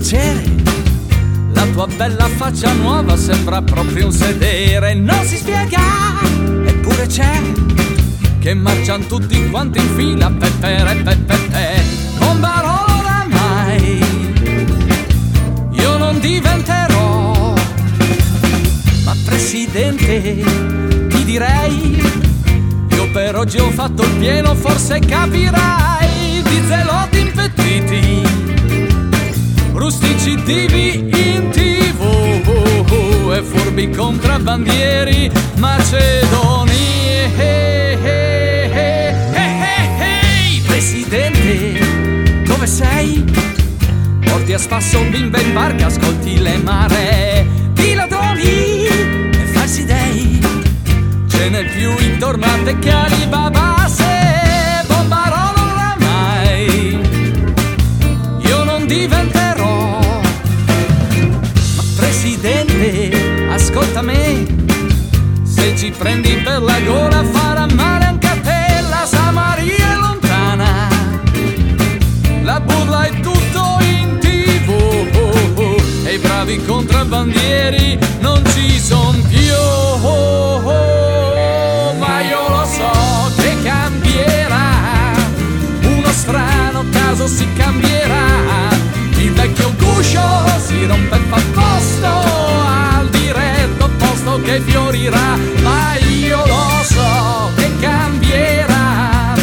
piacere. La tua bella faccia nuova sembra proprio un sedere. Non si spiega, eppure c'è. Che marciano tutti quanti in fila, pepere, pepere, non barò oramai. Io non diventerò, ma presidente, ti direi. Io per oggi ho fatto il pieno, forse capirai. Di zelotti impettiti, rustici divi in tv e furbi contrabbandieri macedoni. Presidente, dove sei? Porti a spasso bimbe in barca, ascolti le maree di ladroni e falsi dei. Ce n'è più intorno a te che presidente, ascolta me. Se ci prendi per la gola farà male anche a te, la Samaria è lontana. La burla è tutto in tv E i bravi contrabbandieri non ci son più che fiorirà Ma io lo so che cambierà.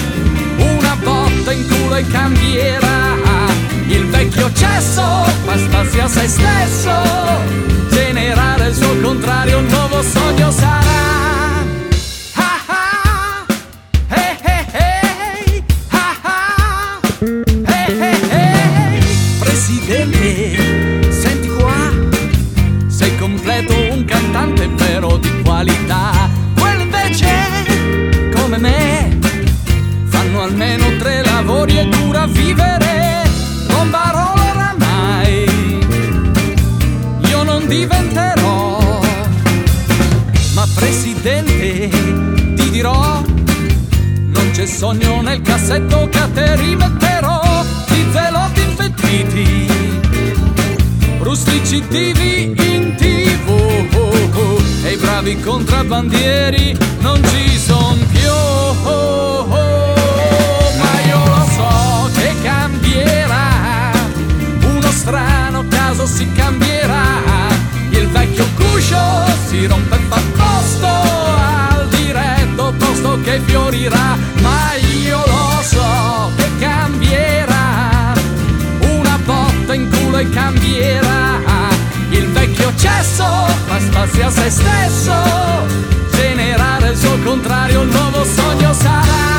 Una botta in culo e cambierà il vecchio cesso fa spazi a se stesso completo un cantante vero di qualità. Quello invece come me fanno almeno tre lavori e dura vivere. Non parole oramai io non diventerò ma presidente ti dirò non c'è sogno nel cassetto che a te rimetterò. Di zelotti infettiti rustici divi bravi contrabbandieri non ci son più. Ma io lo so che cambierà uno strano caso si cambierà. Il vecchio guscio si rompe e fa posto al diretto posto che fiorirà. Ma io lo so che cambierà una botta in culo e cambierà il vecchio cesso fa spazi a se stesso generare il suo contrario un nuovo sogno sarà